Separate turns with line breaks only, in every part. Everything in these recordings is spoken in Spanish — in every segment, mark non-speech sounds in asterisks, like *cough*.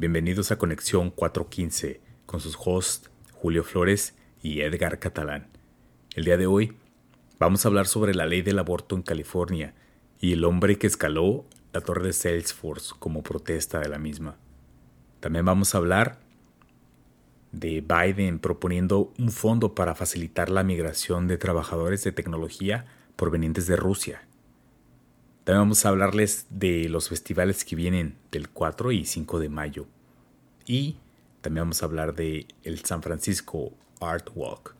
Bienvenidos a Conexión 415 con sus hosts Julio Flores y Edgar Catalán. El día de hoy vamos a hablar sobre la ley del aborto en California y el hombre que escaló la torre de Salesforce como protesta de la misma. También vamos a hablar de Biden proponiendo un fondo para facilitar la migración de trabajadores de tecnología provenientes de Rusia. También vamos a hablarles de los festivales que vienen del 4 y 5 de mayo. Y también vamos a hablar de el San Francisco Art Walk.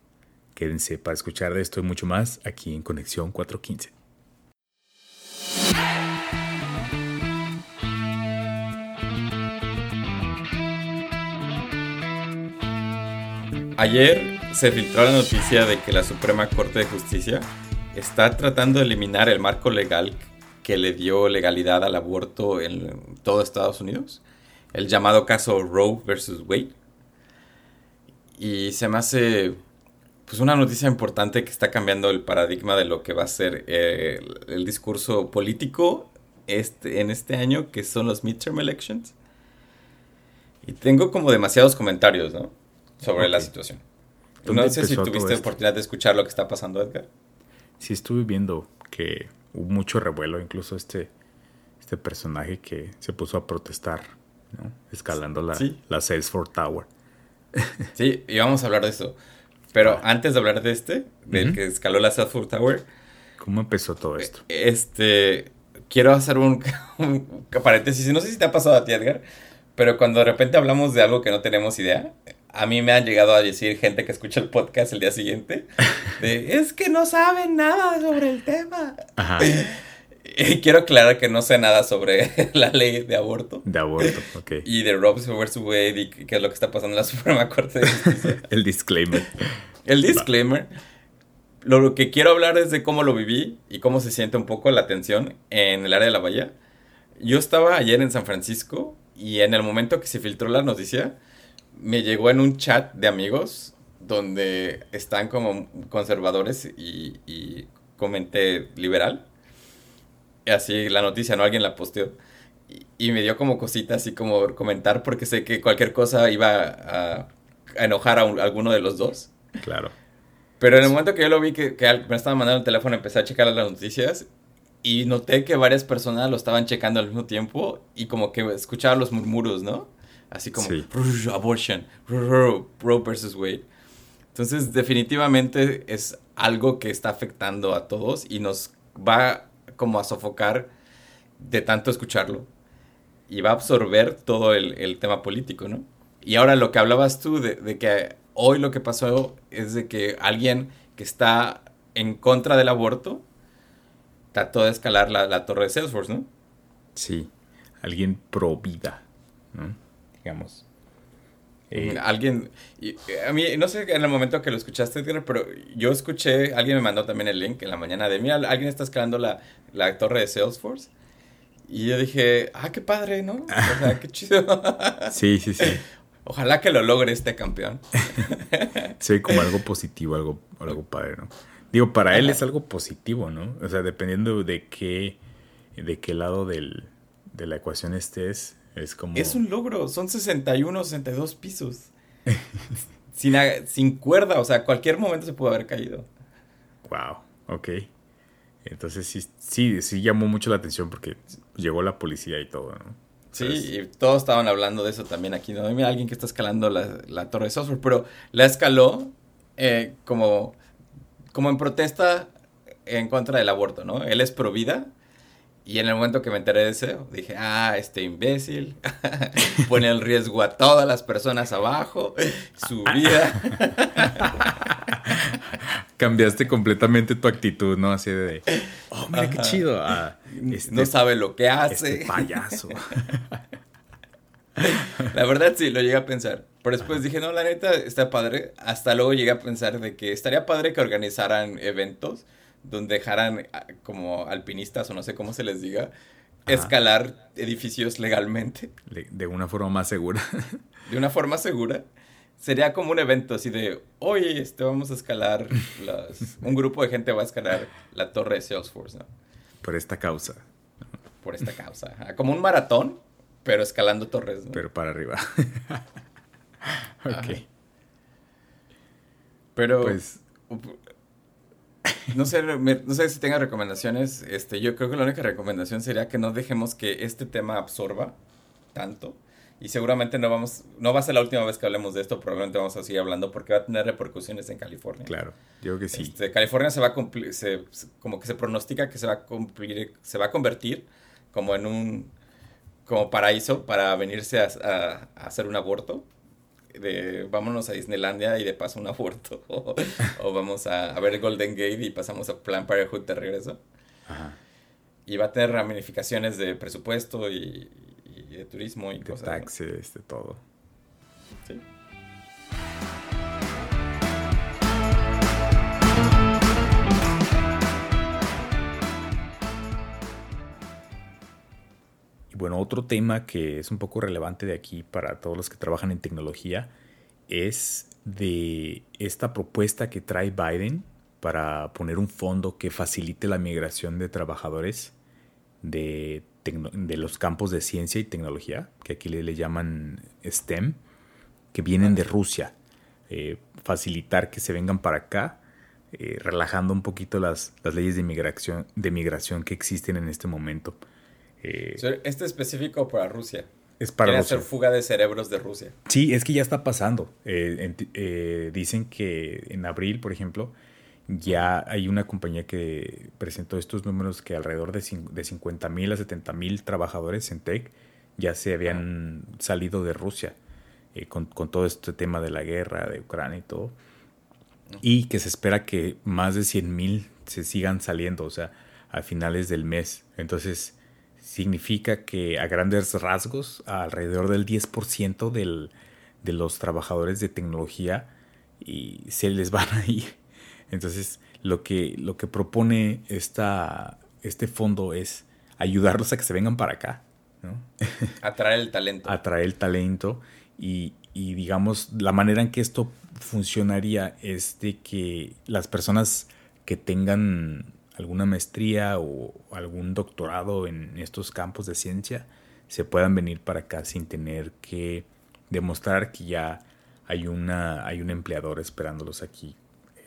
Quédense para escuchar de esto y mucho más aquí en Conexión 415.
Ayer se filtró la noticia de que la Suprema Corte de Justicia está tratando de eliminar el marco legal que le dio legalidad al aborto en todo Estados Unidos, el llamado caso Roe versus Wade. Y se me hace pues una noticia importante que está cambiando el paradigma de lo que va a ser eh, el, discurso político este, en este año, que son los midterm elections. Y tengo como demasiados comentarios, ¿no? Sobre la situación. No sé si tuviste oportunidad de escuchar lo que está pasando, Edgar.
Sí, estuve viendo que hubo mucho revuelo, incluso este, este personaje que se puso a protestar, ¿no? escalando la, la Salesforce Tower. *laughs*
Sí, y vamos a hablar de eso. Pero antes de hablar de este, del que escaló la Salesforce Tower.
¿Cómo empezó todo esto?
Este. Quiero hacer un, *laughs* un paréntesis. No sé si te ha pasado a ti, Edgar. Pero cuando de repente hablamos de algo que no tenemos idea, a mí me han llegado a decir gente que escucha el podcast el día siguiente, de, es que no saben nada sobre el tema. Ajá. *laughs* Y quiero aclarar que no sé nada sobre *laughs* la ley de aborto.
De aborto, ok.
Y de Roe vs. Wade y qué es lo que está pasando en la *laughs* Suprema Corte de Justicia.
el disclaimer.
El disclaimer. Lo que quiero hablar es de cómo lo viví y cómo se siente un poco la tensión en el área de la bahía. Yo estaba ayer en San Francisco y en el momento que se filtró la noticia, me llegó en un chat de amigos donde están como conservadores y, y comenté liberal. Así la noticia, ¿no? Alguien la posteó. Y, me dio como cosita así como comentar porque sé que cualquier cosa iba a, enojar a, alguno de los dos.
Claro.
Pero en el momento que yo lo vi que, que me estaba mandando el teléfono, empecé a checar las noticias y noté que varias personas lo estaban checando al mismo tiempo y como que escuchaba los murmuros, ¿no? Así como abortion, Roe versus Wade. Entonces, definitivamente es algo que está afectando a todos y nos va como a sofocar de tanto escucharlo. Y va a absorber todo el, tema político, ¿no? Y ahora lo que hablabas tú de, de, que hoy lo que pasó es de que alguien que está en contra del aborto trató de escalar la, la torre de Salesforce, ¿no?
Sí, alguien pro vida, ¿no? Digamos.
Eh, alguien, eh, a mí, no sé en el momento que lo escuchaste, pero yo escuché, alguien me mandó también el link en la mañana de, mira, alguien está escalando la, la torre de Salesforce. Y yo dije, ah, qué padre, ¿no? O sea, qué chido. *laughs*
sí, sí, sí.
Ojalá que lo logre este campeón. *laughs*
sí, como algo positivo, algo, algo padre, ¿no? Digo, para él es algo positivo, ¿no? O sea, dependiendo de qué, de qué lado del, de la ecuación estés, es como...
Es un logro, son 61, 62 pisos. *laughs* sin, sin cuerda, o sea, cualquier momento se pudo haber caído.
Wow, ok. Entonces sí, sí, sí llamó mucho la atención porque llegó la policía y todo, ¿no?
Sí, y todos estaban hablando de eso también aquí, ¿no? Mira, alguien que está escalando la, la torre de software, pero la escaló eh, como, como en protesta en contra del aborto, ¿no? Él es pro vida y en el momento que me enteré de eso, dije, ah, este imbécil *laughs* pone en riesgo a todas las personas abajo, su vida. *laughs*
Cambiaste completamente tu actitud, ¿no? Así de, oh, mira qué chido. Ah,
este no sabe lo que hace.
Este payaso. *laughs*
la verdad sí, lo llegué a pensar. Pero después dije, no, la neta está padre. Hasta luego llegué a pensar de que estaría padre que organizaran eventos donde dejaran ah, como alpinistas o no sé cómo se les diga, escalar edificios legalmente.
De una forma más segura.
De una forma segura. Sería como un evento así de, hoy este, vamos a escalar, *laughs* un grupo de gente va a escalar la torre de Salesforce, ¿no?
Por esta causa.
Por esta causa. Como un maratón, Pero escalando torres.
Pero para arriba. *laughs* ok.
Pero. Pues. No sé, no sé si tenga recomendaciones. Este, yo creo que la única recomendación sería que no dejemos que este tema absorba tanto. Y seguramente no vamos, no va a ser la última vez que hablemos de esto, probablemente vamos a seguir hablando porque va a tener repercusiones en California.
Claro, yo creo que sí.
Este, California se va a cumplir, como que se pronostica que se va a cumplir, se va a convertir como en un como paraíso para venirse a, hacer un aborto. De, vámonos a Disneylandia y de paso un aborto. *laughs* o, vamos a, ver Golden Gate y pasamos a Plan Parenthood de regreso. Ajá. Y va a tener ramificaciones de presupuesto y, de turismo y
de cosas. taxes, de todo. Sí. Bueno, otro tema que es un poco relevante de aquí para todos los que trabajan en tecnología es de esta propuesta que trae Biden para poner un fondo que facilite la migración de trabajadores de los campos de ciencia y tecnología, que aquí le, llaman STEM, que vienen de Rusia. Eh, facilitar que se vengan para acá, eh, relajando un poquito las, leyes de migración que existen en este momento.
Eh, este específico para Rusia.
Es para
hacer fuga de cerebros de Rusia.
Sí, es que ya está pasando. dicen que en abril, por ejemplo, ya hay una compañía que presentó estos números que alrededor de, de 50 mil a 70 mil trabajadores en tech ya se habían salido de Rusia eh, con, todo este tema de la guerra de Ucrania y todo. Y que se espera que más de 100 mil se sigan saliendo, o sea, a finales del mes. Entonces, significa que a grandes rasgos, alrededor del 10% del, de los trabajadores de tecnología y se les van *laughs* a ir entonces, lo que, lo que propone esta, este fondo es ayudarlos a que se vengan para acá. ¿no? *laughs*
Atraer el talento.
Atraer el talento y, y, digamos, la manera en que esto funcionaría es de que las personas que tengan alguna maestría o algún doctorado en estos campos de ciencia se puedan venir para acá sin tener que demostrar que ya hay una hay un empleador esperándolos aquí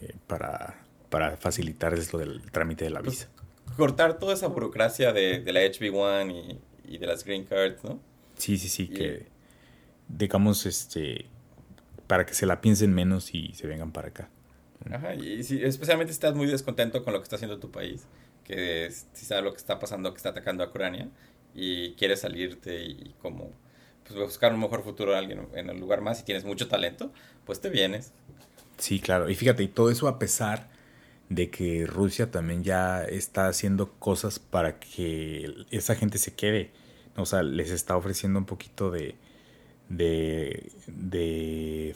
eh, para, para facilitarles lo del trámite de la visa.
Cortar toda esa burocracia de, de la HB1 y, y, de las green cards, ¿no?
Sí, sí, sí, que digamos, este, para que se la piensen menos y se vengan para acá.
Ajá, y si, especialmente si estás muy descontento con lo que está haciendo tu país, que si sabes lo que está pasando, que está atacando a Ucrania, y quieres salirte y como pues buscar un mejor futuro a alguien en el lugar más y tienes mucho talento, pues te vienes.
Sí, claro. Y fíjate, y todo eso a pesar de que Rusia también ya está haciendo cosas para que esa gente se quede. O sea, les está ofreciendo un poquito de, de,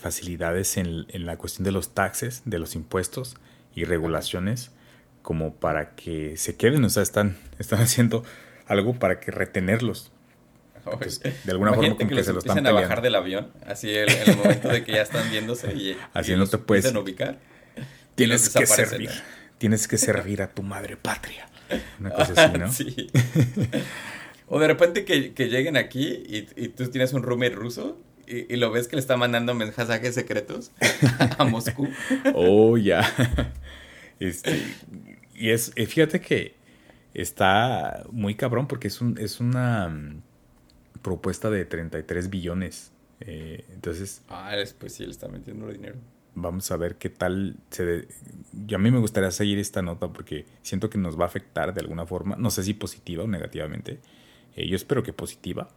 facilidades en, la cuestión de los taxes, de los impuestos y regulaciones, como para que se queden. O sea, están, *laughs* están haciendo algo para que retenerlos
de alguna forma como que, se lo están a bajar del avión, así en el, momento de que ya están viéndose y, *laughs*
así no te puedes ubicar. Tienes que servir, tienes que servir a tu madre patria. Una cosa así, ¿no? *laughs* sí.
O de repente que, que lleguen aquí y, y, tú tienes un roommate ruso y, y, lo ves que le está mandando mensajes secretos a *laughs* Moscú.
oh, ya. *laughs* Este, y es, fíjate que está muy cabrón porque es, un, es una propuesta de 33 billones. Eh, entonces...
Ah, pues sí, le está metiendo dinero.
Vamos a ver qué tal se... Yo a mí me gustaría seguir esta nota porque siento que nos va a afectar de alguna forma. No sé si positiva o negativamente. Eh, yo espero que positiva.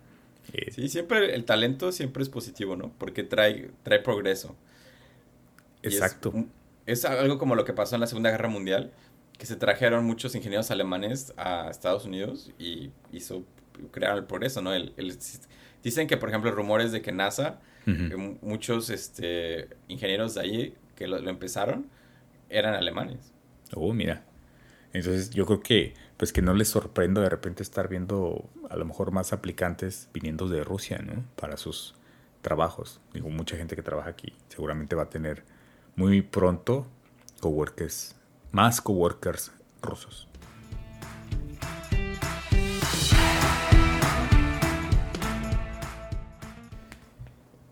Eh, sí, siempre el talento siempre es positivo, ¿no? Porque trae, trae progreso.
Exacto.
Es, es, algo como lo que pasó en la Segunda Guerra Mundial, que se trajeron muchos ingenieros alemanes a Estados Unidos y hizo crearon el progreso, ¿no? El, dicen que, por ejemplo, rumores de que NASA, muchos este, ingenieros de ahí que lo, empezaron, eran alemanes.
Oh, mira. Entonces yo creo que, pues que no les sorprenda de repente estar viendo a lo mejor más aplicantes viniendo de Rusia, ¿no? Para sus trabajos. Digo, mucha gente que trabaja aquí seguramente va a tener muy pronto coworkers, más coworkers rusos.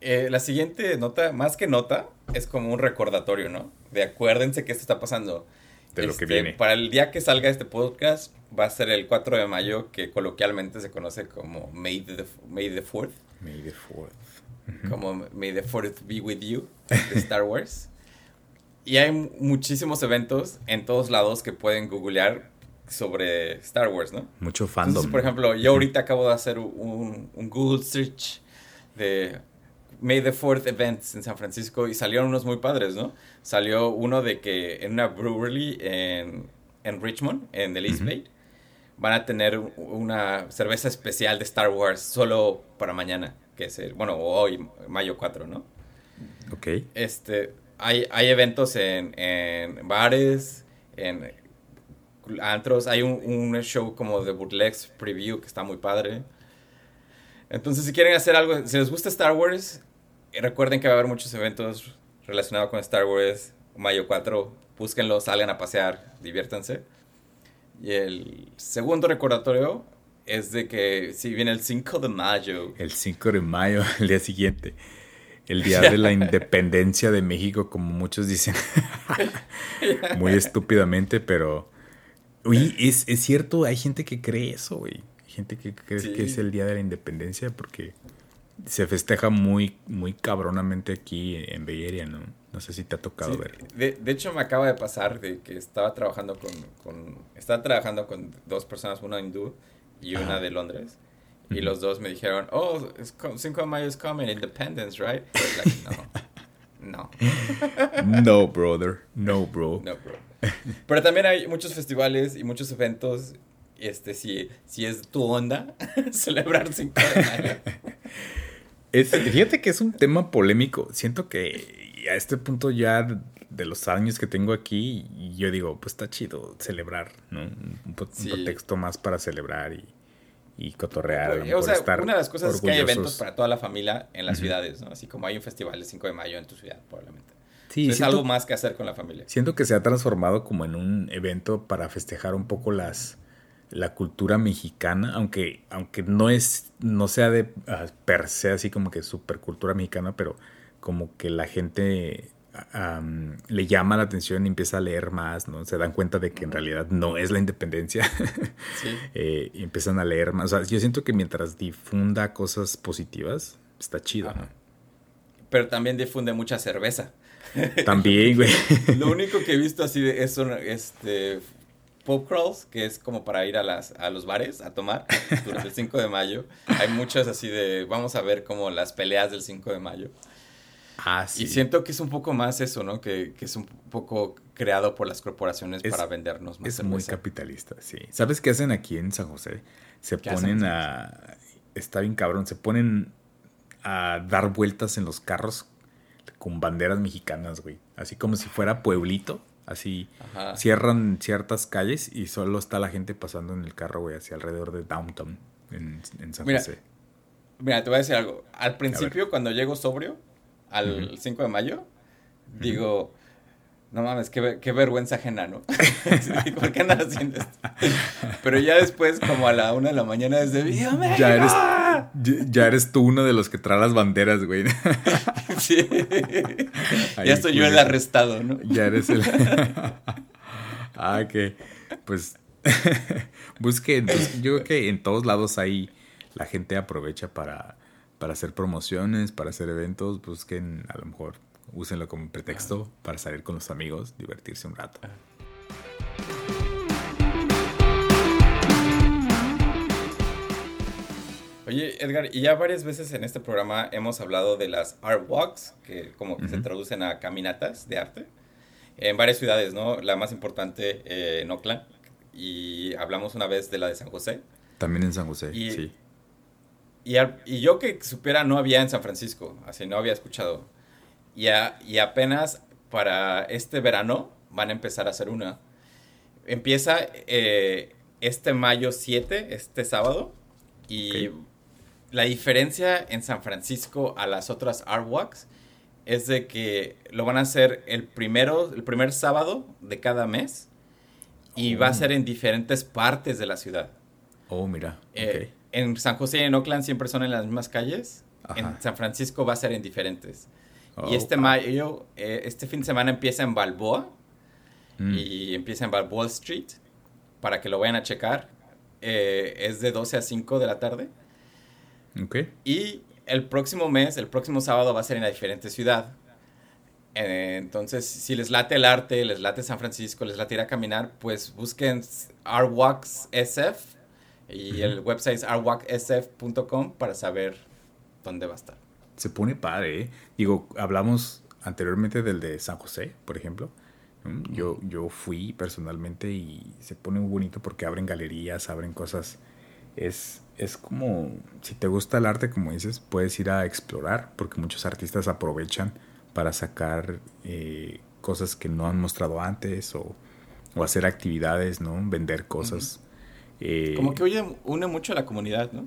Eh, la siguiente nota, más que nota, es como un recordatorio, ¿no? De acuérdense que esto está pasando.
De lo que este, viene.
Para el día que salga este podcast, va a ser el 4 de mayo, que coloquialmente se conoce como May the, May the 4th.
May the 4th.
Como May the 4th be with you, *laughs* de Star Wars. y hay muchísimos eventos en todos lados que pueden googlear sobre Star Wars, ¿no?
Mucho fandom.
por ejemplo, yo ahorita acabo de hacer un, un Google search de May the Fourth Events en San Francisco y salieron unos muy padres, ¿no? Salió uno de que en una brewery en, en Richmond, en el East Bay, van a tener una cerveza especial de Star Wars solo para mañana, que es el, bueno, hoy, mayo 4, ¿no?
Ok.
Este, hay, hay eventos en, en bares, en antros, hay un, un show como de bootlegs preview que está muy padre. Entonces, si quieren hacer algo, si les gusta Star Wars, recuerden que va a haber muchos eventos relacionados con Star Wars. Mayo 4, búsquenlo, salgan a pasear, diviértanse. Y el segundo recordatorio es de que si viene el 5 de mayo.
El 5 de mayo, *laughs* el día siguiente. El día de la independencia de México, como muchos dicen. *laughs* Muy estúpidamente, pero. Uy, es, es, cierto, hay gente que cree eso, güey. Hay gente que cree que es el día de la independencia porque se festeja muy, muy cabronamente aquí en Belleria, ¿no? No sé si te ha tocado ver.
De, de, hecho, me acaba de pasar de que estaba trabajando con, con estaba trabajando con dos personas, una hindú y una de Londres. Y los dos me dijeron, oh, 5 de mayo es coming, Independence, right? no. *laughs*
No. no, brother. No, bro.
No, bro. Pero también hay muchos festivales y muchos eventos. Este, si, si es tu onda, *laughs* celebrar 5 de mayo. *laughs*
fíjate que es un tema polémico. Siento que a este punto ya de los años que tengo aquí, yo digo, pues está chido celebrar, ¿no? Un, pretexto más para celebrar y, y cotorrear.
o sea, una de las cosas es que hay eventos para toda la familia en las ciudades, ¿no? Así como hay un festival el 5 de mayo en tu ciudad, probablemente. Sí, es algo más que hacer con la familia.
Siento que se ha transformado como en un evento para festejar un poco las la cultura mexicana, aunque, aunque no es, no sea de ah, per se así como que super cultura mexicana, pero como que la gente le llama la atención y empieza a leer más, ¿no? Se dan cuenta de que en realidad no es la independencia. *laughs* Eh, y empiezan a leer más. O sea, yo siento que mientras difunda cosas positivas, está chido, ¿no?
Pero también difunde mucha cerveza. *laughs*
También, güey.
Lo único que he visto así de eso, este, pop crawls, que es como para ir a, las, a los bares a tomar durante el 5 de mayo. Hay muchas así de, vamos a ver como las peleas del 5 de mayo.
Ah, sí.
Y siento que es un poco más eso, ¿no? Que, que es un poco creado por las corporaciones para vendernos
más. Es muy capitalista, sí. ¿Sabes qué hacen aquí en San José? Se ponen a... Está bien cabrón, se ponen a dar vueltas en los carros con banderas mexicanas, güey. Así como si fuera pueblito Así cierran ciertas calles y solo está la gente pasando en el carro, güey, hacia alrededor de downtown en, San José.
Mira, te voy a decir algo. Al principio, cuando llego sobrio, al 5 de mayo, digo, no mames, qué, qué, vergüenza ajena, ¿no? *laughs* ¿Por qué andas haciendo esto? Pero ya después, como a la una de la mañana, desde ¡Viva
Ya eres, ya, eres tú uno de los que trae las banderas, güey. *laughs*
sí. *laughs* ya estoy yo el arrestado, ¿no?
Ya eres el. ah, que. Pues. Busquen. yo creo que en todos lados ahí la gente aprovecha para, para hacer promociones, para hacer eventos. Busquen, a lo mejor, úsenlo como pretexto para salir con los amigos, divertirse un rato.
Oye, Edgar, y ya varias veces en este programa hemos hablado de las art walks, que como que se traducen a caminatas de arte, en varias ciudades, ¿no? La más importante eh, en Oakland, y hablamos una vez de la de San José.
También en San José, sí.
Y, y, yo que supiera no había en San Francisco, así no había escuchado. Y, y apenas para este verano van a empezar a hacer una. Empieza eh, este mayo 7, este sábado, y la diferencia en San Francisco a las otras Art Walks es de que lo van a hacer el primero, el primer sábado de cada mes y va a oh. ser en diferentes partes de la ciudad.
Oh, mira.
Eh, en San José y en Oakland siempre son en las mismas calles. En San Francisco va a ser en diferentes. y oh, este mayo, eh, este fin de semana empieza en Balboa. Mm. Y empieza en Balboa Street. Para que lo vayan a checar. Eh, es de 12 a 5 de la tarde.
Ok.
Y el próximo mes, el próximo sábado va a ser en la diferente ciudad. Eh, entonces, si les late el arte, les late San Francisco, les late ir a caminar, pues busquen Artwalks SF y el website es artwalksf.com para saber dónde va a estar.
Se pone padre, ¿eh? Digo, hablamos anteriormente del de San José, por ejemplo. Yo, yo fui personalmente y se pone muy bonito porque abren galerías, abren cosas. Es, es como, si te gusta el arte, como dices, puedes ir a explorar porque muchos artistas aprovechan para sacar eh, cosas que no han mostrado antes o, hacer actividades, ¿no? Vender cosas.
Eh, como que une mucho a la comunidad, ¿no?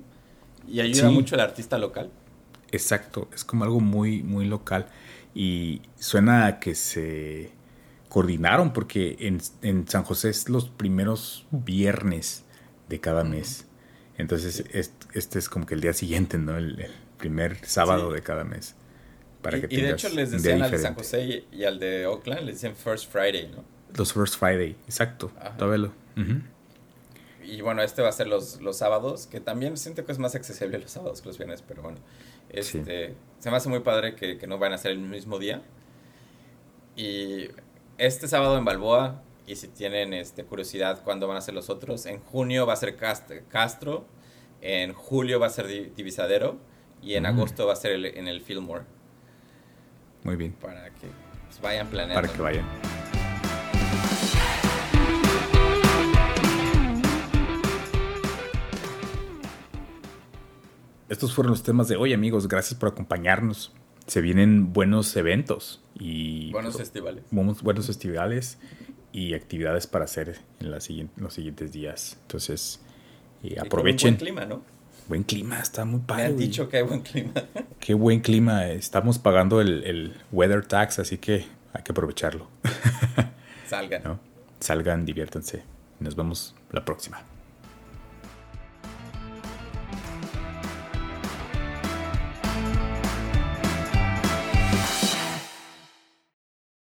Y ayuda mucho al artista local.
Exacto, es como algo muy, muy local. Y suena a que se coordinaron porque en, San José es los primeros viernes de cada mes. Entonces, este, es como que el día siguiente, ¿no? El, primer sábado de cada mes.
Para y, que y de hecho les decían al de San José y, al de Oakland, les decían First Friday, ¿no?
Los First Friday, exacto. Tóvelo.
Y bueno, este va a ser los, los sábados, que también siento que es más accesible los sábados que los viernes, pero bueno. Este, Se me hace muy padre que, que no van a ser el mismo día. Y este sábado en Balboa, y si tienen este, curiosidad cuándo van a ser los otros, en junio va a ser Castro, en julio va a ser Divisadero y en mm. agosto va a ser en el Fillmore.
Muy bien.
Para que pues, vayan planeando.
Para que vayan. Estos fueron los temas de hoy, amigos. Gracias por acompañarnos. Se vienen buenos eventos y
buenos festivales.
Buenos, festivales y actividades para hacer en, los siguientes días. Entonces, eh, aprovechen.
buen clima, ¿no?
Buen clima, está muy padre. Me
han dicho que hay buen clima. *laughs*
Qué buen clima. Estamos pagando el, el weather tax, así que hay que aprovecharlo. *laughs*
Salgan.
Salgan, diviértanse. Nos vemos la próxima.